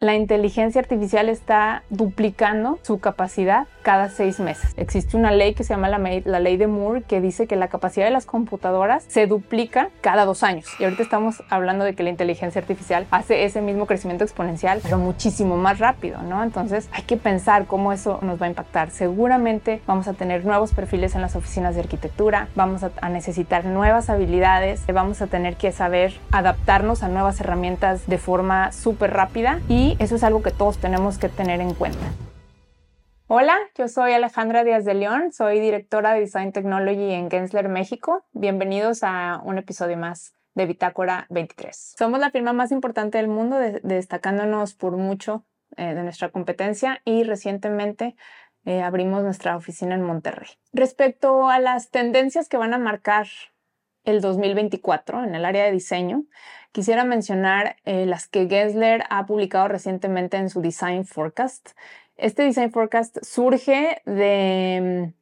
la inteligencia artificial está duplicando su capacidad cada seis meses. Existe una ley que se llama la, ley de Moore que dice que la capacidad de las computadoras se duplica cada dos años. Y ahorita estamos hablando de que la inteligencia artificial hace ese mismo crecimiento exponencial, pero muchísimo más rápido, ¿no? Entonces hay que pensar cómo eso nos va a impactar. Seguramente vamos a tener nuevos perfiles en las oficinas de arquitectura, vamos a, a necesitar nuevas habilidades, vamos a tener que saber adaptarnos a nuevas herramientas de forma súper rápida y eso es algo que todos tenemos que tener en cuenta. Hola, yo soy Alejandra Díaz de León, soy directora de Design Technology en Gensler, México. Bienvenidos a un episodio más de Bitácora 23. Somos la firma más importante del mundo, destacándonos por mucho eh, de nuestra competencia y recientemente eh, abrimos nuestra oficina en Monterrey. Respecto a las tendencias que van a marcar el 2024 en el área de diseño, quisiera mencionar eh, las que Gensler ha publicado recientemente en su Design Forecast. Este Design Forecast surge de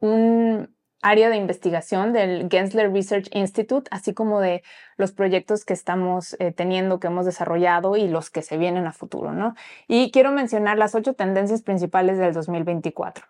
mm, un área de investigación del Gensler Research Institute, así como de los proyectos que estamos eh, teniendo, que hemos desarrollado y los que se vienen a futuro, ¿no? Y quiero mencionar las ocho tendencias principales del 2024.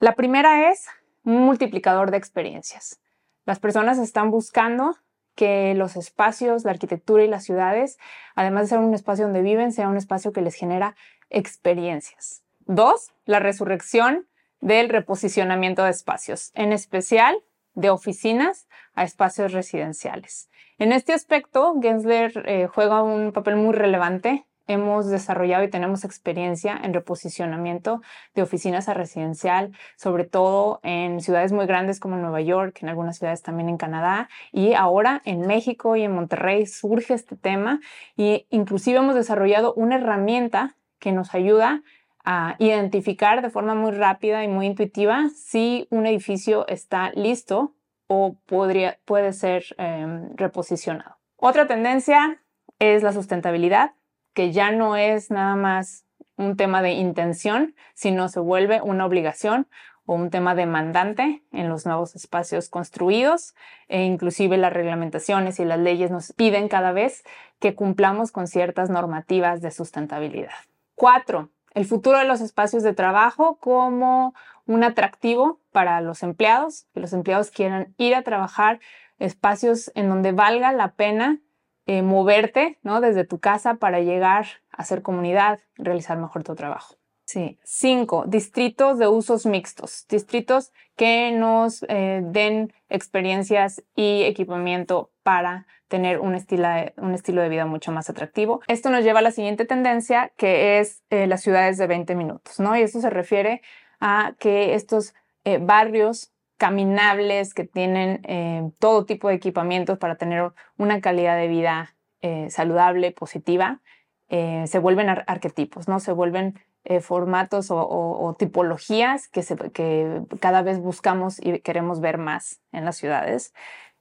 La primera es multiplicador de experiencias. Las personas están buscando que los espacios, la arquitectura y las ciudades, además de ser un espacio donde viven, sea un espacio que les genera experiencias. Dos, la resurrección del reposicionamiento de espacios, en especial de oficinas a espacios residenciales. En este aspecto, Gensler eh, juega un papel muy relevante hemos desarrollado y tenemos experiencia en reposicionamiento de oficinas a residencial, sobre todo en ciudades muy grandes como Nueva York, en algunas ciudades también en Canadá y ahora en México y en Monterrey surge este tema y inclusive hemos desarrollado una herramienta que nos ayuda a identificar de forma muy rápida y muy intuitiva si un edificio está listo o podría, puede ser em, reposicionado. Otra tendencia es la sustentabilidad que ya no es nada más un tema de intención, sino se vuelve una obligación o un tema demandante en los nuevos espacios construidos e inclusive las reglamentaciones y las leyes nos piden cada vez que cumplamos con ciertas normativas de sustentabilidad. Cuatro, el futuro de los espacios de trabajo como un atractivo para los empleados, que los empleados quieran ir a trabajar espacios en donde valga la pena eh, moverte ¿no? desde tu casa para llegar a hacer comunidad, realizar mejor tu trabajo. Sí. Cinco, distritos de usos mixtos, distritos que nos eh, den experiencias y equipamiento para tener un estilo, de, un estilo de vida mucho más atractivo. Esto nos lleva a la siguiente tendencia, que es eh, las ciudades de 20 minutos, ¿no? Y esto se refiere a que estos barrios caminables, que tienen eh, todo tipo de equipamientos para tener una calidad de vida eh, saludable, positiva, eh, se vuelven arquetipos, ¿no? Se vuelven formatos o, tipologías que, que, cada vez buscamos y queremos ver más en las ciudades.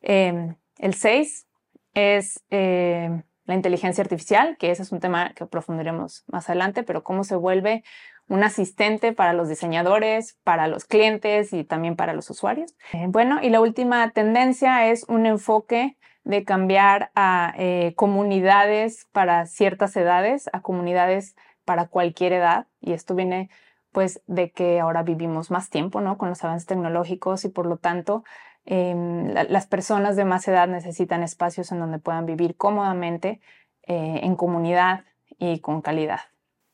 Em, el 6 es la inteligencia artificial, que ese es un tema que profundiremos más adelante, pero cómo se vuelve un asistente para los diseñadores, para los clientes y también para los usuarios. Eh, bueno, y la última tendencia es un enfoque de cambiar a eh, comunidades para ciertas edades, a comunidades para cualquier edad. Y esto viene pues de que ahora vivimos más tiempo, ¿no? Con los avances tecnológicos y por lo tanto em, las personas de más edad necesitan espacios en donde puedan vivir cómodamente, eh, en comunidad y con calidad.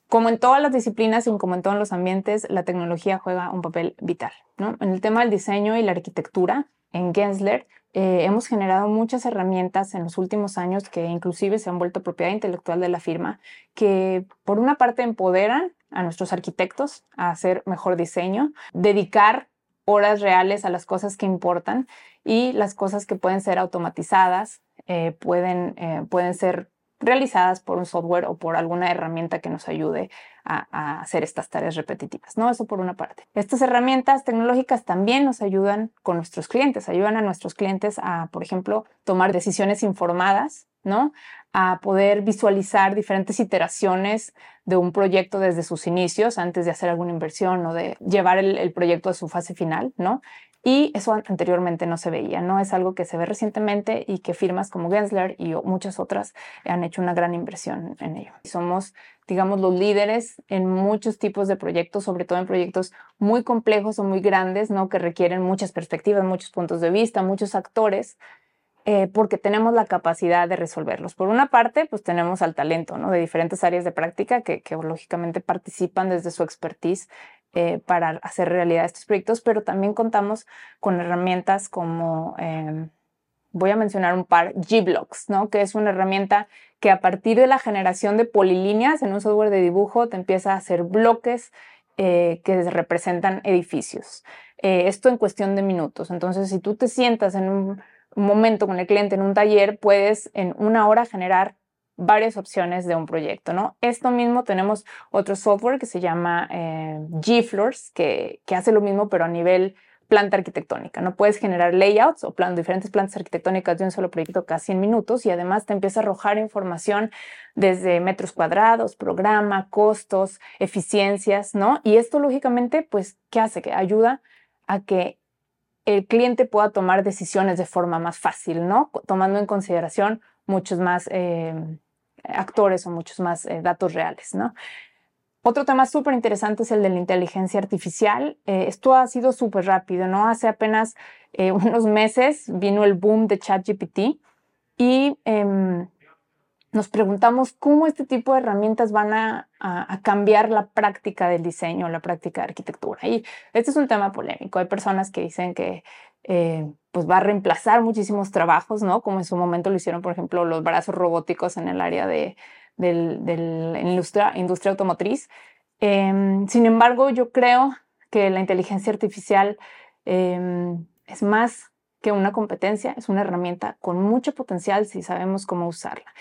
Como en todas las disciplinas y como en todos los ambientes, la tecnología juega un papel vital. En el tema del diseño y la arquitectura, en Gensler eh, hemos generado muchas herramientas en los últimos años que inclusive se han vuelto propiedad intelectual de la firma, que por una parte empoderan a nuestros arquitectos a hacer mejor diseño, dedicar horas reales a las cosas que importan y las cosas que pueden ser automatizadas, eh, pueden, eh, pueden ser realizadas por un software o por alguna herramienta que nos ayude a, hacer estas tareas repetitivas, ¿no? Eso por una parte. Estas herramientas tecnológicas también nos ayudan con nuestros clientes, ayudan a nuestros clientes a, por ejemplo, tomar decisiones informadas, ¿no? A poder visualizar diferentes iteraciones de un proyecto desde sus inicios, antes de hacer alguna inversión o de llevar el, el proyecto a su fase final, ¿no? Y eso anteriormente no se veía, ¿no? Es algo que se ve recientemente y que firmas como Gensler y muchas otras han hecho una gran inversión en ello. Somos, digamos, los líderes en muchos tipos de proyectos, sobre todo en proyectos muy complejos o muy grandes, ¿no? Que requieren muchas perspectivas, muchos puntos de vista, muchos actores. Eh, porque tenemos la capacidad de resolverlos. Por una parte, pues tenemos al talento ¿no? de diferentes áreas de práctica que, que lógicamente participan desde su expertise eh, para hacer realidad estos proyectos, pero también contamos con herramientas como, em, voy a mencionar un par, Gblocks, ¿no? que es una herramienta que a partir de la generación de polilíneas en un software de dibujo te empieza a hacer bloques eh, que representan edificios. Eh, esto en cuestión de minutos. Entonces, si tú te sientas en un momento con el cliente en un taller, puedes en una hora generar varias opciones de un proyecto, ¿no? Esto mismo tenemos otro software que se llama eh, GFloors, que, que hace lo mismo, pero a nivel planta arquitectónica. No puedes generar layouts o plan, diferentes plantas arquitectónicas de un solo proyecto casi en minutos y además te empieza a arrojar información desde metros cuadrados, programa, costos, eficiencias, ¿no? Y esto lógicamente, pues, ¿qué hace? Que ayuda a que el cliente pueda tomar decisiones de forma más fácil, ¿no? Tomando en consideración muchos más eh, actores o muchos más eh, datos reales, ¿no? Otro tema súper interesante es el de la inteligencia artificial. Eh, esto ha sido súper rápido, ¿no? Hace apenas eh, unos meses vino el boom de ChatGPT y em, nos preguntamos cómo este tipo de herramientas van a, cambiar la práctica del diseño, la práctica de arquitectura. Y este es un tema polémico. Hay personas que dicen que pues va a reemplazar muchísimos trabajos, ¿no? Como en su momento lo hicieron, por ejemplo, los brazos robóticos en el área de, la industria, industria, automotriz. Em, sin embargo, yo creo que la inteligencia artificial em, es más que una competencia, es una herramienta con mucho potencial si sabemos cómo usarla.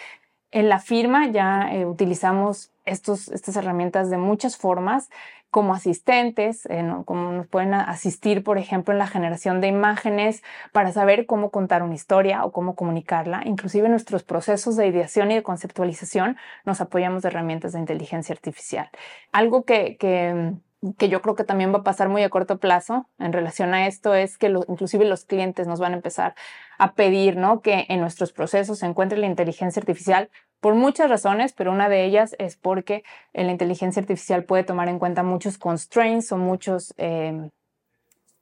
En la firma ya eh, utilizamos estos, estas herramientas de muchas formas como asistentes, eh, como nos pueden asistir, por ejemplo, en la generación de imágenes para saber cómo contar una historia o cómo comunicarla. Inclusive en nuestros procesos de ideación y de conceptualización nos apoyamos de herramientas de inteligencia artificial. Algo que, que que yo creo que también va a pasar muy a corto plazo en relación a esto es que inclusive los clientes nos van a empezar a pedir ¿no? que en nuestros procesos se encuentre la inteligencia artificial por muchas razones, pero una de ellas es porque la inteligencia artificial puede tomar en cuenta muchos constraints o muchos eh,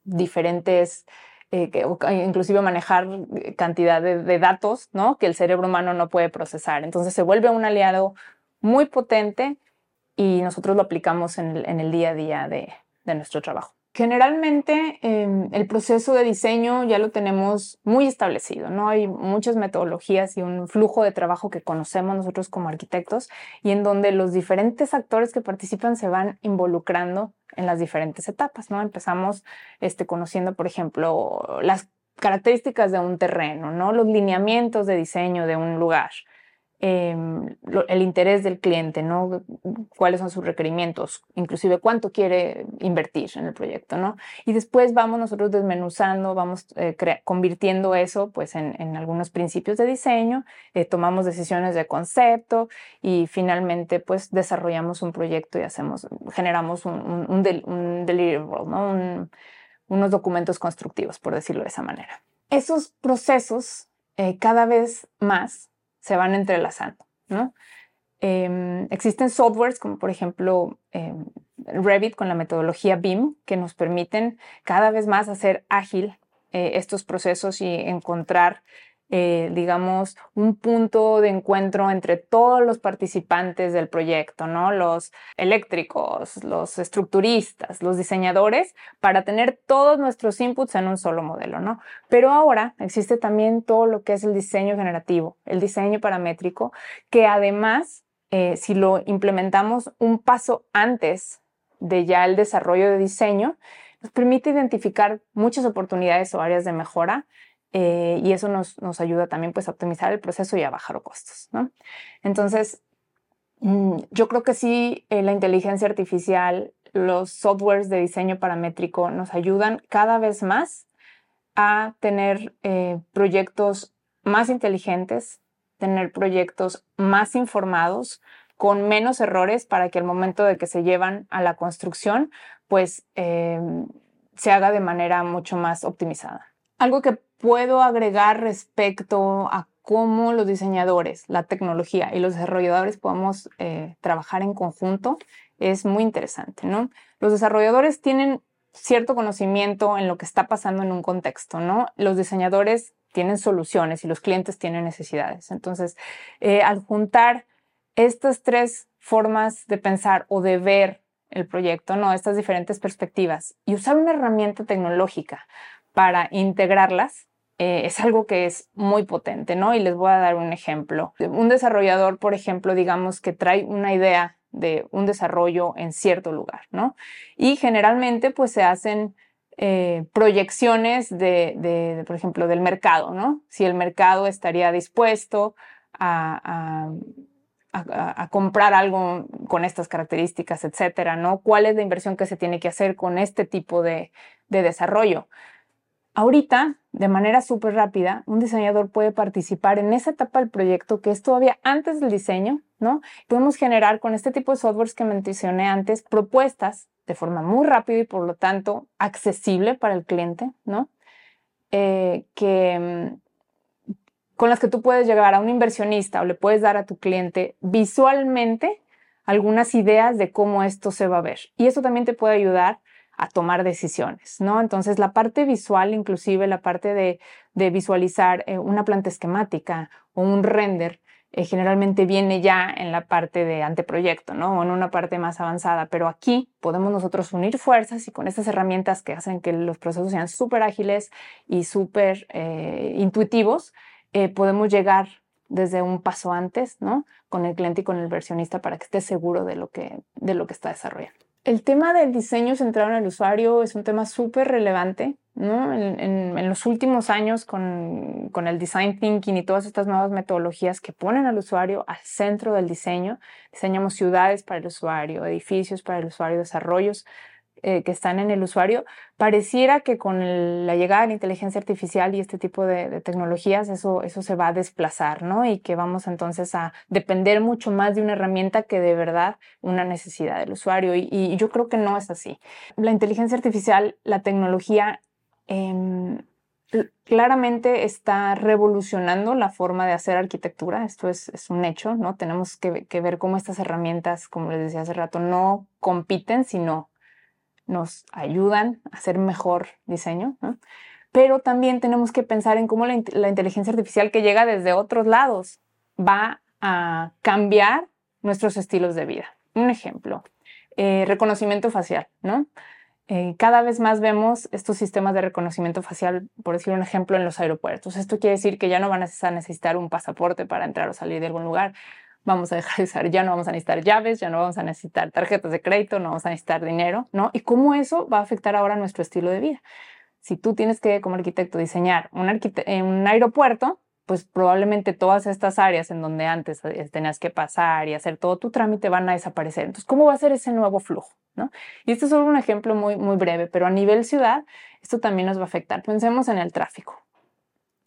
diferentes, eh, que, inclusive manejar cantidad de, datos ¿no? que el cerebro humano no puede procesar. Entonces se vuelve un aliado muy potente y nosotros lo aplicamos en el, día a día de, nuestro trabajo. Generalmente em, el proceso de diseño ya lo tenemos muy establecido, ¿no? Hay muchas metodologías y un flujo de trabajo que conocemos nosotros como arquitectos y en donde los diferentes actores que participan se van involucrando en las diferentes etapas, ¿no? Empezamos este, conociendo, por ejemplo, las características de un terreno, ¿no? Los lineamientos de diseño de un lugar, Em, el interés del cliente, ¿no? cuáles son sus requerimientos, inclusive cuánto quiere invertir en el proyecto, ¿no? Y después vamos nosotros desmenuzando, vamos eh, convirtiendo eso pues en, algunos principios de diseño, eh, tomamos decisiones de concepto y finalmente pues desarrollamos un proyecto y hacemos, generamos un, un, deliverable, ¿no? unos documentos constructivos, por decirlo de esa manera. Esos procesos eh, cada vez más se van entrelazando, ¿no? Em, existen softwares como por ejemplo em, Revit con la metodología BIM que nos permiten cada vez más hacer ágil eh, estos procesos y encontrar eh, digamos, un punto de encuentro entre todos los participantes del proyecto, ¿no? Los eléctricos, los estructuristas, los diseñadores, para tener todos nuestros inputs en un solo modelo, ¿no? Pero ahora existe también todo lo que es el diseño generativo, el diseño paramétrico, que además, eh, si lo implementamos un paso antes de ya el desarrollo de diseño, nos permite identificar muchas oportunidades o áreas de mejora eh, y eso nos, nos, ayuda también pues, a optimizar el proceso y a bajar costos. ¿no? Entonces, mm, yo creo que sí, eh, la inteligencia artificial, los softwares de diseño paramétrico nos ayudan cada vez más a tener eh, proyectos más inteligentes, tener proyectos más informados, con menos errores para que al momento de que se llevan a la construcción, pues se haga de manera mucho más optimizada. Algo que puedo agregar respecto a cómo los diseñadores, la tecnología y los desarrolladores podemos eh, trabajar en conjunto es muy interesante, ¿no? Los desarrolladores tienen cierto conocimiento en lo que está pasando en un contexto, ¿no? Los diseñadores tienen soluciones y los clientes tienen necesidades. Entonces, eh, al juntar estas tres formas de pensar o de ver el proyecto, ¿no? Estas diferentes perspectivas y usar una herramienta tecnológica para integrarlas, eh, es algo que es muy potente, ¿no? Y les voy a dar un ejemplo. Un desarrollador, por ejemplo, digamos que trae una idea de un desarrollo en cierto lugar, ¿no? Y generalmente, pues se hacen eh, proyecciones de, por ejemplo, del mercado, ¿no? Si el mercado estaría dispuesto a, comprar algo con estas características, etcétera, ¿no? ¿Cuál es la inversión que se tiene que hacer con este tipo de desarrollo? Ahorita, de manera súper rápida, un diseñador puede participar en esa etapa del proyecto que es todavía antes del diseño, ¿no? Podemos generar con este tipo de softwares que mencioné antes propuestas de forma muy rápida y por lo tanto accesible para el cliente, ¿no? Eh, que, mm, con las que tú puedes llegar a un inversionista o le puedes dar a tu cliente visualmente algunas ideas de cómo esto se va a ver. Y eso también te puede ayudar a tomar decisiones, ¿no? Entonces, la parte visual, inclusive la parte de, visualizar eh, una planta esquemática o un render, eh, generalmente viene ya en la parte de anteproyecto, ¿no? O en una parte más avanzada, pero aquí podemos nosotros unir fuerzas y con estas herramientas que hacen que los procesos sean súper ágiles y súper eh, intuitivos, podemos llegar desde un paso antes, ¿no? Con el cliente y con el versionista para que esté seguro de lo que, de lo que está desarrollando. El tema del diseño centrado en el usuario es un tema súper relevante. ¿no? En, los últimos años, con, con, el design thinking y todas estas nuevas metodologías que ponen al usuario al centro del diseño, diseñamos ciudades para el usuario, edificios para el usuario, desarrollos eh, que están en el usuario, pareciera que con la llegada de la inteligencia artificial y este tipo de, tecnologías, eso, eso se va a desplazar, ¿no? Y que vamos entonces a depender mucho más de una herramienta que de verdad una necesidad del usuario. Y, yo creo que no es así. La inteligencia artificial, la tecnología, em, claramente está revolucionando la forma de hacer arquitectura. Esto es, es un hecho, ¿no? Tenemos que, ver cómo estas herramientas, como les decía hace rato, no compiten, sino nos ayudan a hacer mejor diseño, pero también tenemos que pensar en cómo la, inteligencia artificial que llega desde otros lados va a cambiar nuestros estilos de vida. Un ejemplo, eh, reconocimiento facial, ¿no? Eh, cada vez más vemos estos sistemas de reconocimiento facial, por decir un ejemplo, en los aeropuertos. Esto quiere decir que ya no van a necesitar un pasaporte para entrar o salir de algún lugar, vamos a dejar de usar, ya no vamos a necesitar llaves, ya no vamos a necesitar tarjetas de crédito, no vamos a necesitar dinero, ¿no? Y cómo eso va a afectar ahora nuestro estilo de vida. Si tú tienes que, como arquitecto, diseñar un, un aeropuerto, pues probablemente todas estas áreas en donde antes eh, tenías que pasar y hacer todo tu trámite van a desaparecer. Entonces, ¿cómo va a ser ese nuevo flujo? ¿no? Y este es solo un ejemplo muy, muy breve, pero a nivel ciudad, esto también nos va a afectar. Pensemos en el tráfico.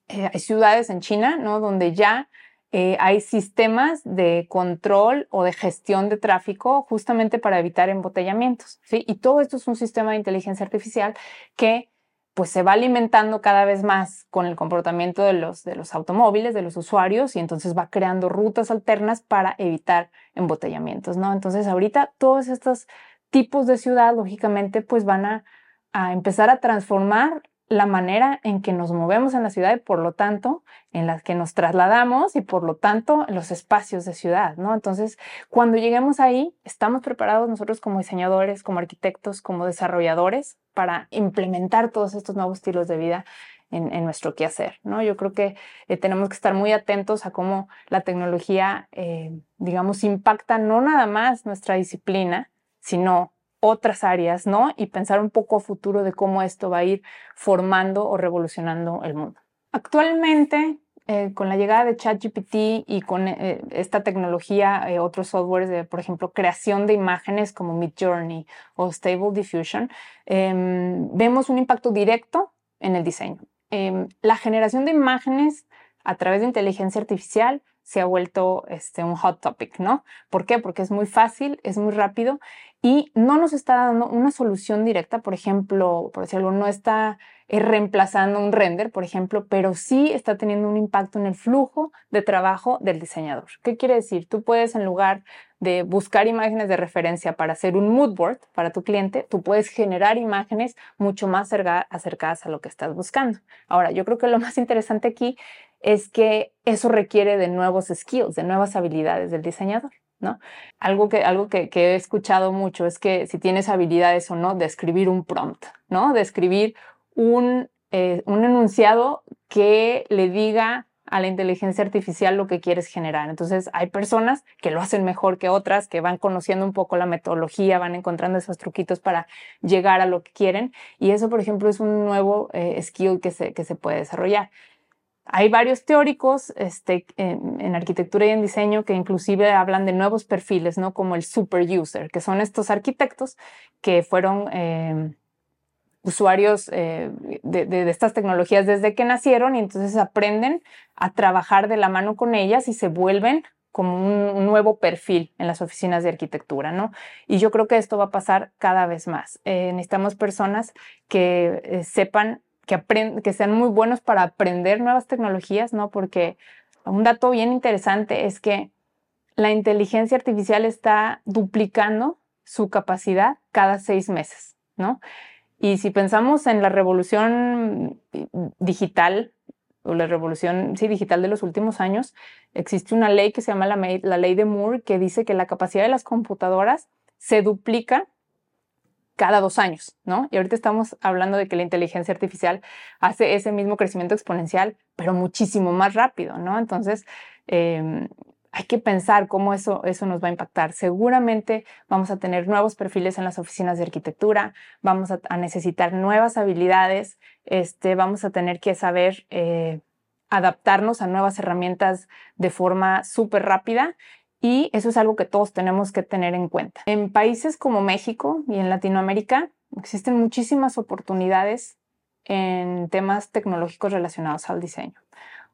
Eh, hay ciudades en China, ¿no? Donde ya eh, hay sistemas de control o de gestión de tráfico justamente para evitar embotellamientos. ¿sí? Y todo esto es un sistema de inteligencia artificial que pues se va alimentando cada vez más con el comportamiento de los, de los automóviles, de los usuarios, y entonces va creando rutas alternas para evitar embotellamientos, ¿no? Entonces ahorita todos estos tipos de ciudad, lógicamente, pues van a, a empezar a transformar la manera en que nos movemos en la ciudad y por lo tanto en las que nos trasladamos y por lo tanto en los espacios de ciudad, ¿no? Entonces, cuando lleguemos ahí, estamos preparados nosotros como diseñadores, como arquitectos, como desarrolladores para implementar todos estos nuevos estilos de vida en, nuestro quehacer, ¿no? Yo creo que eh, tenemos que estar muy atentos a cómo la tecnología, eh, digamos, impacta no nada más nuestra disciplina, sino otras áreas, ¿no? Y pensar un poco a futuro de cómo esto va a ir formando o revolucionando el mundo. Actualmente, eh, con la llegada de ChatGPT y con eh, esta tecnología, eh, otros softwares de, por ejemplo, creación de imágenes como Midjourney o Stable Diffusion, em, vemos un impacto directo en el diseño. Em, la generación de imágenes a través de inteligencia artificial se ha vuelto este, un hot topic, ¿no? ¿Por qué? Porque es muy fácil, es muy rápido y no nos está dando una solución directa, por ejemplo, por decirlo, no está eh, reemplazando un render, por ejemplo, pero sí está teniendo un impacto en el flujo de trabajo del diseñador. ¿Qué quiere decir? Tú puedes, en lugar de buscar imágenes de referencia para hacer un mood board para tu cliente, tú puedes generar imágenes mucho más acercadas a lo que estás buscando. Ahora, yo creo que lo más interesante aquí es que eso requiere de nuevos skills, de nuevas habilidades del diseñador. ¿No? Algo, que, algo que, he escuchado mucho es que si tienes habilidades o no de escribir un prompt, ¿no? De escribir un, eh, un enunciado que le diga a la inteligencia artificial lo que quieres generar. Entonces, hay personas que lo hacen mejor que otras, que van conociendo un poco la metodología, van encontrando esos truquitos para llegar a lo que quieren. Y eso, por ejemplo, es un nuevo eh, skill que se, que se puede desarrollar. Hay varios teóricos este, en, arquitectura y en diseño que inclusive hablan de nuevos perfiles, ¿no? Como el super user, que son estos arquitectos que fueron eh, usuarios eh, de, estas tecnologías desde que nacieron y entonces aprenden a trabajar de la mano con ellas y se vuelven como un, nuevo perfil en las oficinas de arquitectura, ¿no? Y yo creo que esto va a pasar cada vez más. Eh, necesitamos personas que sepan que, sean muy buenos para aprender nuevas tecnologías, ¿no? Porque un dato bien interesante es que la inteligencia artificial está duplicando su capacidad cada seis meses, ¿no? Y si pensamos en la revolución digital o la revolución sí, digital de los últimos años, existe una ley que se llama la, la ley de Moore que dice que la capacidad de las computadoras se duplica cada dos años, ¿no? Y ahorita estamos hablando de que la inteligencia artificial hace ese mismo crecimiento exponencial, pero muchísimo más rápido, ¿no? Entonces, em, hay que pensar cómo eso, eso nos va a impactar. Seguramente vamos a tener nuevos perfiles en las oficinas de arquitectura, vamos a, necesitar nuevas habilidades, este, vamos a tener que saber eh, adaptarnos a nuevas herramientas de forma súper rápida y eso es algo que todos tenemos que tener en cuenta. En países como México y en Latinoamérica existen muchísimas oportunidades en temas tecnológicos relacionados al diseño.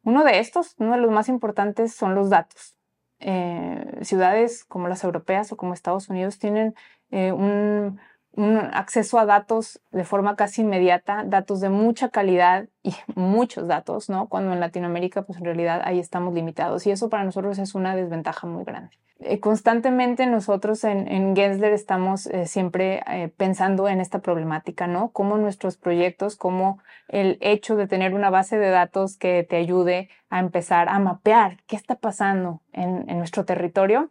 Uno de estos, uno de los más importantes, son los datos. Eh, ciudades como las europeas o como Estados Unidos tienen eh, un un acceso a datos de forma casi inmediata, datos de mucha calidad y muchos datos, ¿no? Cuando en Latinoamérica, pues en realidad ahí estamos limitados y eso para nosotros es una desventaja muy grande. Eh, constantemente nosotros en, en Gensler estamos eh, siempre eh, pensando en esta problemática, ¿no? Cómo nuestros proyectos, cómo el hecho de tener una base de datos que te ayude a empezar a mapear qué está pasando en, en nuestro territorio,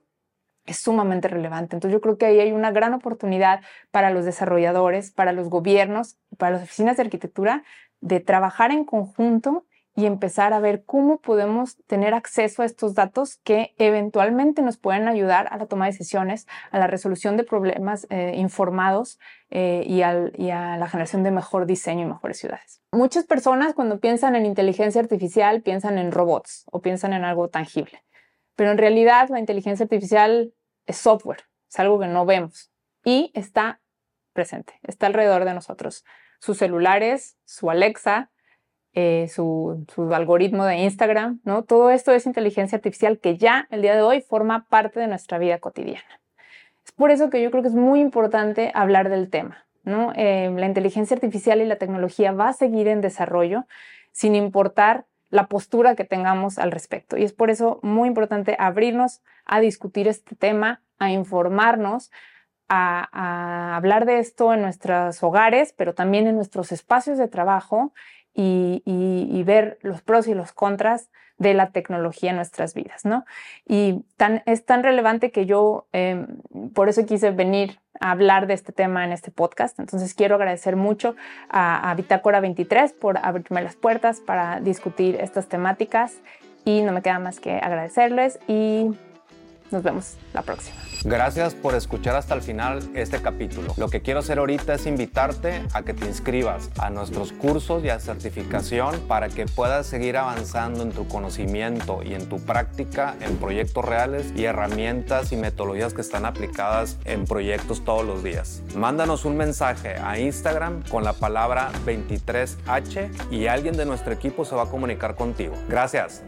es sumamente relevante. Entonces yo creo que ahí hay una gran oportunidad para los desarrolladores, para los gobiernos, para las oficinas de arquitectura, de trabajar en conjunto y empezar a ver cómo podemos tener acceso a estos datos que eventualmente nos pueden ayudar a la toma de decisiones, a la resolución de problemas eh, informados eh, y, y, a la generación de mejor diseño y mejores ciudades. Muchas personas cuando piensan en inteligencia artificial piensan en robots o piensan en algo tangible. Pero en realidad la inteligencia artificial es software, es algo que no vemos y está presente, está alrededor de nosotros. Sus celulares, su Alexa, eh, su, algoritmo de Instagram, ¿no? Todo esto es inteligencia artificial que ya el día de hoy forma parte de nuestra vida cotidiana. Es por eso que yo creo que es muy importante hablar del tema, ¿no? Eh, la inteligencia artificial y la tecnología va a seguir en desarrollo sin importar la postura que tengamos al respecto. Y es por eso muy importante abrirnos a discutir este tema, a informarnos, a, hablar de esto en nuestros hogares, pero también en nuestros espacios de trabajo y, ver los pros y los contras de la tecnología en nuestras vidas, ¿no? Y tan, es tan relevante que yo em, por eso quise venir a hablar de este tema en este podcast. Entonces quiero agradecer mucho a, a Bitácora 23 por abrirme las puertas para discutir estas temáticas y no me queda más que agradecerles y nos vemos la próxima. Gracias por escuchar hasta el final este capítulo. Lo que quiero hacer ahorita es invitarte a que te inscribas a nuestros cursos y a certificación para que puedas seguir avanzando en tu conocimiento y en tu práctica en proyectos reales y herramientas y metodologías que están aplicadas en proyectos todos los días. Mándanos un mensaje a Instagram con la palabra 23H y alguien de nuestro equipo se va a comunicar contigo. Gracias.